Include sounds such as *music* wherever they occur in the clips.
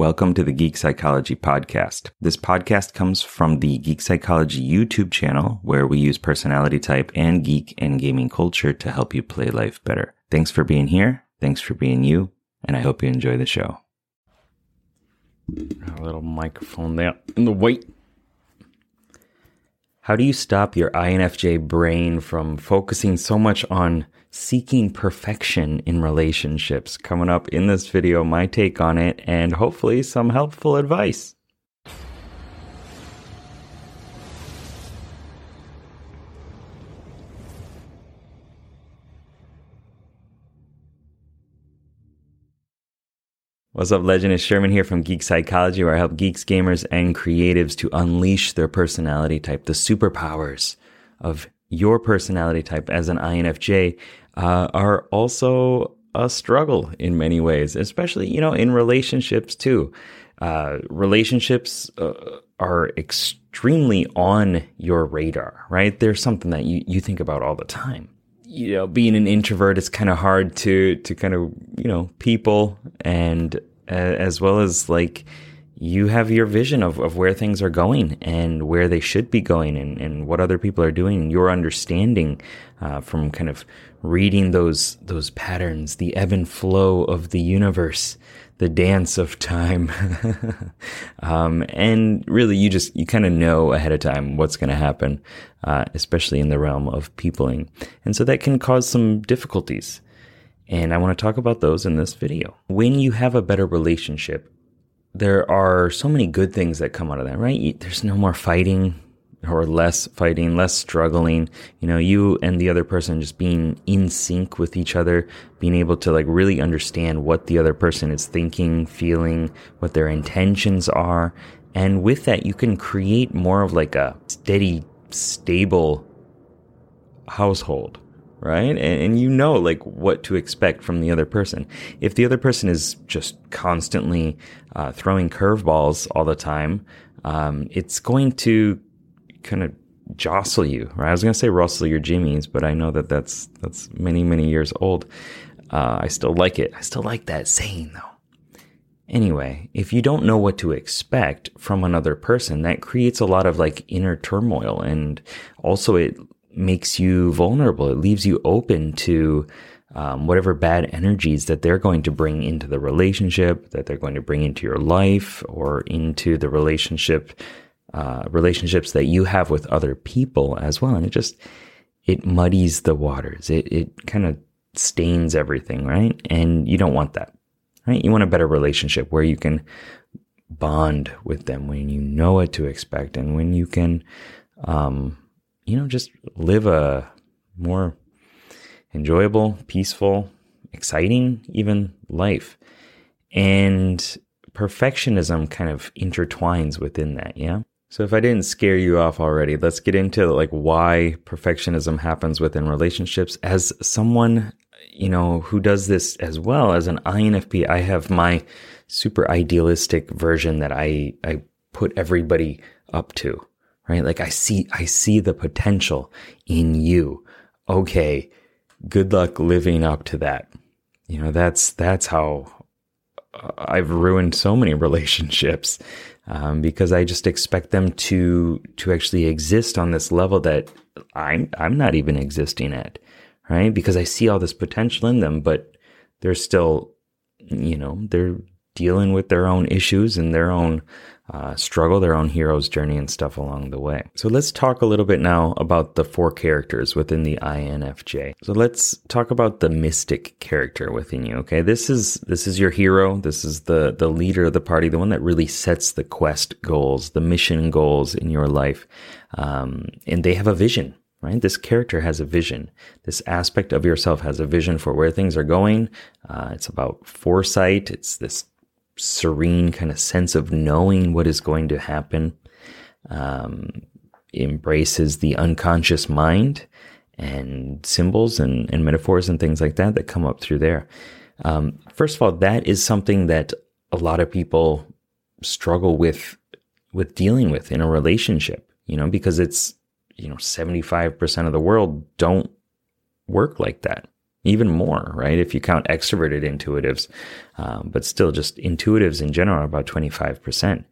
Welcome to the Geek Psychology Podcast. This podcast comes from the Geek Psychology YouTube channel, where we use personality type and geek and gaming culture to help you play life better. Thanks for being here. Thanks for being you. And I hope you enjoy the show. A little microphone there in the way. How do you stop your INFJ brain from focusing so much on seeking perfection in relationships? Coming up in this video, my take on it, and hopefully some helpful advice. What's up, legend? It's Sherman here from Geek Psychology, where I help geeks, gamers, and creatives to unleash their personality type, the superpowers of your personality type as an INFJ uh, are also a struggle in many ways, especially, you know, in relationships too. Uh, relationships uh, are extremely on your radar, right? They're something that you, you think about all the time. You know, being an introvert, it's kind of hard to, to kind of, you know, people and uh, as well as like, you have your vision of, of where things are going and where they should be going and, and what other people are doing. Your understanding uh, from kind of reading those those patterns the ebb and flow of the universe the dance of time. *laughs* Um, and really you just you kind of know ahead of time what's going to happen uh, especially in the realm of peopling. And so that can cause some difficulties. And I want to talk about those in this video. When you have a better relationship, there are so many good things that come out of that, right? There's no more fighting or less fighting, less struggling. You know, you and the other person just being in sync with each other, being able to like really understand what the other person is thinking, feeling, what their intentions are. And with that, you can create more of like a steady, stable household right? And, and, you know, like what to expect from the other person. If the other person is just constantly uh, throwing curveballs all the time, um, it's going to kind of jostle you, right? I was going to say rustle your jimmies, but I know that that's that's many many years old. Uh, I still like it. I still like that saying though. Anyway, if you don't know what to expect from another person, that creates a lot of like inner turmoil and also it makes you vulnerable. It leaves you open to um, whatever bad energies that they're going to bring into the relationship, that they're going to bring into your life or into the relationship, uh, relationships that you have with other people as well. And it just, it muddies the waters. It, it kind of stains everything, right? And you don't want that, right? You want a better relationship where you can bond with them when you know what to expect and when you can, um, you know, just live a more enjoyable, peaceful, exciting, even life. And perfectionism kind of intertwines within that, yeah? So if I didn't scare you off already, let's get into like why perfectionism happens within relationships. As someone, you know, who does this as well as an INFP, I have my super idealistic version that I I put everybody up to right? Like I see, I see the potential in you. Okay. Good luck living up to that. You know, that's, that's how uh, I've ruined so many *laughs* relationships. Um, because I just expect them to, to actually exist on this level that I'm, I'm not even existing at, right? Because I see all this potential in them, but they're still, you know, they're dealing with their own issues and their own uh, struggle, their own hero's journey and stuff along the way. So let's talk a little bit now about the four characters within the INFJ. So let's talk about the mystic character within you. Okay, this is this is your hero. This is the the leader of the party, the one that really sets the quest goals, the mission goals in your life, um, and they have a vision. Right, this character has a vision. This aspect of yourself has a vision for where things are going. Uh, it's about foresight. It's this serene kind of sense of knowing what is going to happen. Um, embraces the unconscious mind and symbols and, and, metaphors and things like that that come up through there. Um, first of all, that is something that a lot of people struggle with with dealing with in a relationship. You know, because it's you know seventy five percent of the world don't work like that. Even more, right? If you count extroverted intuitives, um, but still just intuitives in general are about 25%.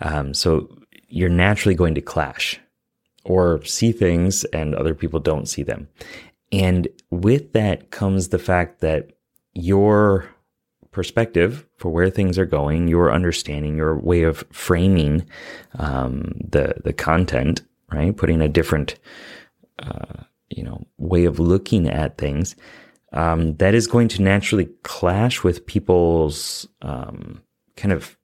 Um, so you're naturally going to clash or see things and other people don't see them. And with that comes the fact that your perspective for where things are going, your understanding, your way of framing um, the the content, right? Putting a different, uh, you know, way of looking at things. Um, that is going to naturally clash with people's um, kind of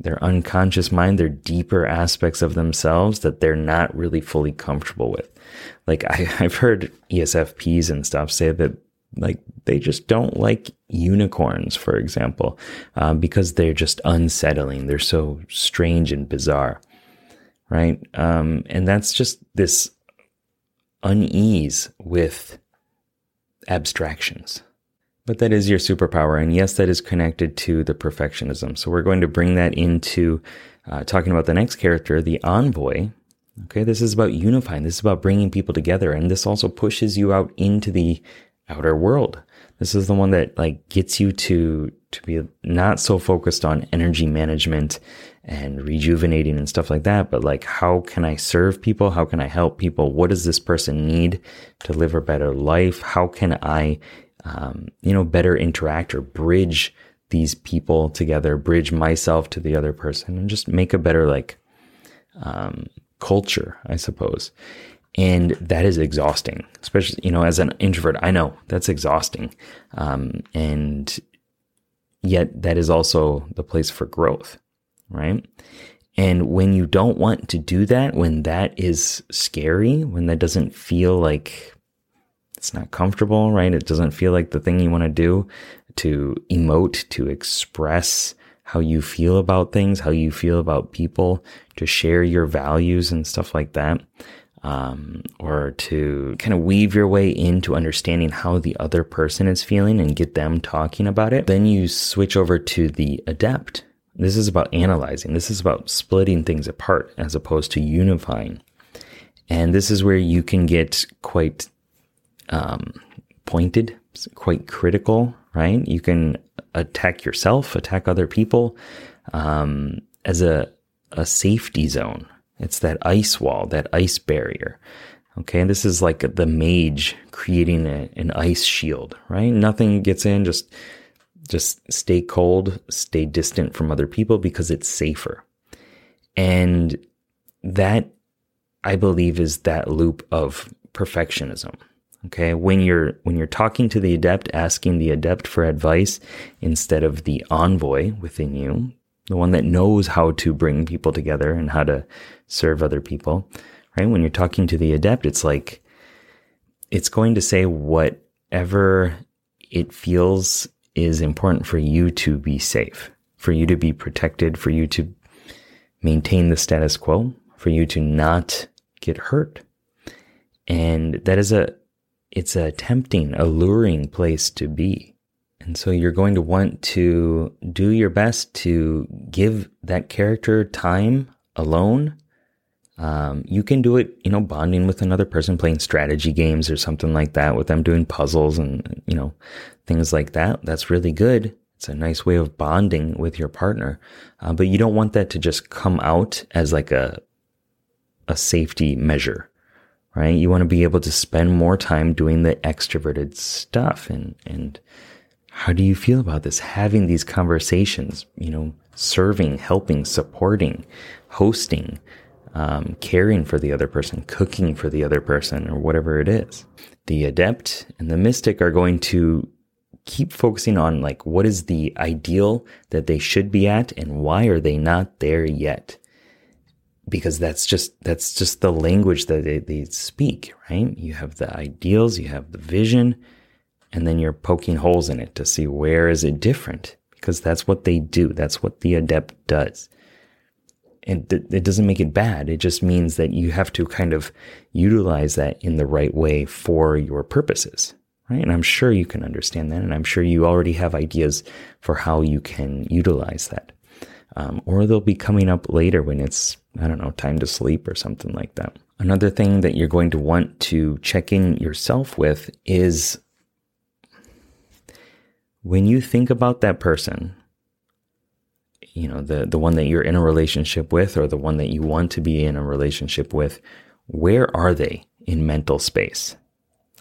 their unconscious mind, their deeper aspects of themselves that they're not really fully comfortable with. Like I, *laughs* have heard ESFPs and stuff say that like they just don't like unicorns, for example, um, because they're just unsettling. They're so strange and bizarre, right? Um, and that's just this unease with abstractions. But that is your superpower. And yes, that is connected to the perfectionism. So we're going to bring that into uh, talking about the next character, the envoy. Okay, this is about unifying. This is about bringing people together. And this also pushes you out into the outer world. This is the one that like gets you to to be not so focused on energy management and rejuvenating and stuff like that, but like how can I serve people? How can I help people? What does this person need to live a better life? How can I um, you know, better interact or bridge these people together, bridge myself to the other person, and just make a better like um, culture, I suppose. And that is exhausting, especially you know, as an introvert. I know that's exhausting, um, and yet that is also the place for growth, right? And when you don't want to do that, when that is scary, when that doesn't feel like it's not comfortable, right? It doesn't feel like the thing you want to do to emote, to express how you feel about things, how you feel about people, to share your values and stuff like that. Um, or to kind of weave your way into understanding how the other person is feeling and get them talking about it. Then you switch over to the adept. This is about analyzing. This is about splitting things apart as opposed to unifying. And this is where you can get quite um, pointed, quite critical, right? You can attack yourself, attack other people um, as a, a safety zone. It's that ice wall, that ice barrier. Okay, this is like the mage creating a, an ice shield, right? Nothing gets in, just just stay cold, stay distant from other people because it's safer. And that I believe is that loop of perfectionism. Okay. When you're, when you're talking to the adept, asking the adept for advice instead of the envoy within you, the one that knows how to bring people together and how to serve other people, right? When you're talking to the adept, it's like, it's going to say whatever it feels is important for you to be safe, for you to be protected, for you to maintain the status quo, for you to not get hurt. And that is a, it's a tempting, alluring place to be. And so you're going to want to do your best to give that character time alone. Um, you can do it, you know, bonding with another person, playing strategy games or something like that, with them doing puzzles and, you know, things like that. That's really good. It's a nice way of bonding with your partner. Uh, but you don't want that to just come out as like a, a safety measure right? You want to be able to spend more time doing the extroverted stuff. And, and how do you feel about this? Having these conversations, you know, serving, helping, supporting, hosting, um, caring for the other person, cooking for the other person, or whatever it is. The adept and the mystic are going to keep focusing on like what is the ideal that they should be at and why are they not there yet because that's just that's just the language that they, they speak right you have the ideals you have the vision and then you're poking holes in it to see where is it different because that's what they do. That's what the adept does. And it doesn't make it bad. It just means that you have to kind of utilize that in the right way for your purposes right? And i'm sure you can understand that and i'm sure you already have ideas for how you can utilize that. Um, or they'll be coming up later when it's, I don't know, time to sleep or something like that. Another thing that you're going to want to check in yourself with is when you think about that person, you know, the, the one that you're in a relationship with or the one that you want to be in a relationship with, where are they in mental space?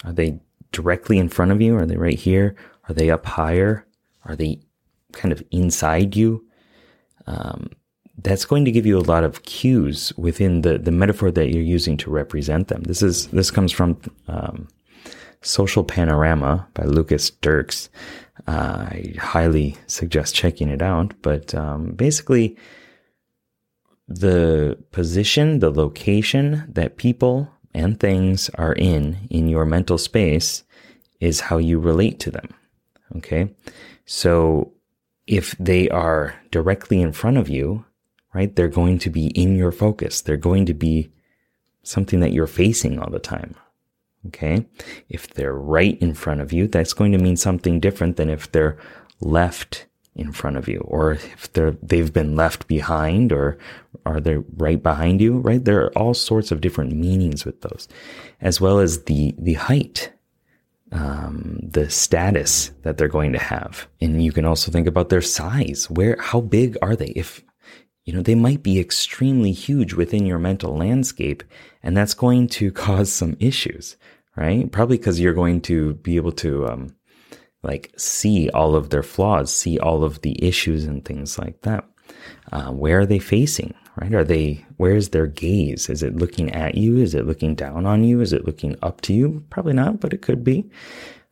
Are they directly in front of you? Are they right here? Are they up higher? Are they kind of inside you? Um, that's going to give you a lot of cues within the, the metaphor that you're using to represent them. This is this comes from um, Social Panorama by Lucas Derks. Uh, I highly suggest checking it out. But um, basically, the position, the location that people and things are in in your mental space is how you relate to them. Okay. So if they are directly in front of you, right, they're going to be in your focus. They're going to be something that you're facing all the time. Okay. If they're right in front of you, that's going to mean something different than if they're left in front of you or if they're, they've been left behind or are they right behind you, right? There are all sorts of different meanings with those, as well as the, the height, um, the status that they're going to have. And you can also think about their size. Where, how big are they? If, you know, they might be extremely huge within your mental landscape, and that's going to *laughs* cause some issues, right? Probably because you're going to be able to, um, like see all of their flaws, see all of the issues and things like that. Uh, where are they facing? Right? Are they? Where is their gaze? Is it looking at you? Is it looking down on you? Is it looking up to you? Probably not, but it could be.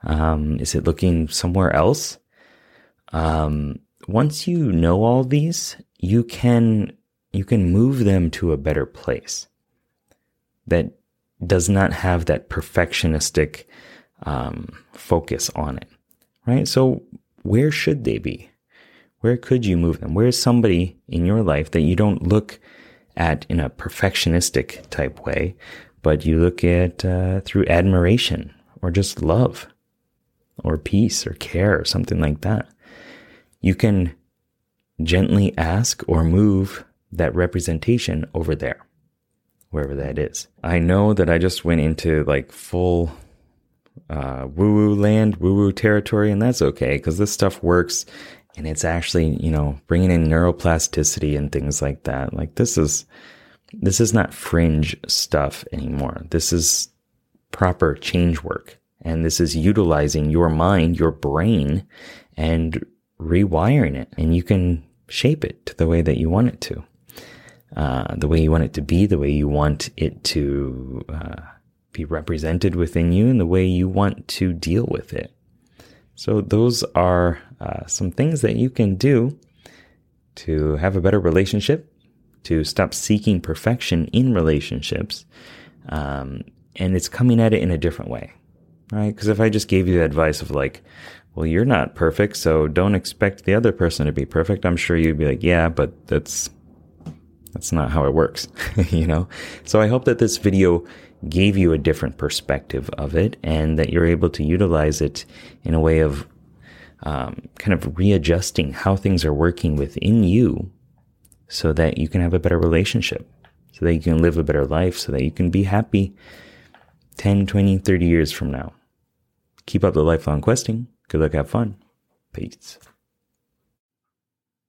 Um, is it looking somewhere else? Um, once you know all these, you can you can move them to a better place that does not have that perfectionistic um, focus on it right? So where should they be? Where could you move them? Where is somebody in your life that you don't look at in a perfectionistic type way, but you look at uh, through admiration or just love or peace or care or something like that? You can gently ask or move that representation over there, wherever that is. I know that I just went into like full uh, woo woo land, woo woo territory, and that's okay because this stuff works and it's actually, you know, bringing in neuroplasticity and things like that. Like this is, this is not fringe stuff anymore. This is proper change work. And this is utilizing your mind, your brain, and rewiring it. And you can shape it to the way that you want it to, uh, the way you want it to be, the way you want it to, uh, be represented within you and the way you want to deal with it. So, those are uh, some things that you can do to have a better relationship, to stop seeking perfection in relationships. Um, and it's coming at it in a different way, right? Because if I just gave you the advice of like, well, you're not perfect, so don't expect the other person to be perfect, I'm sure you'd be like, yeah, but that's that's not how it works, *laughs* you know? So I hope that this video gave you a different perspective of it and that you're able to utilize it in a way of um, kind of readjusting how things are working within you so that you can have a better relationship, so that you can live a better life, so that you can be happy 10, 20, 30 years from now. Keep up the lifelong questing. Good luck, have fun. Peace.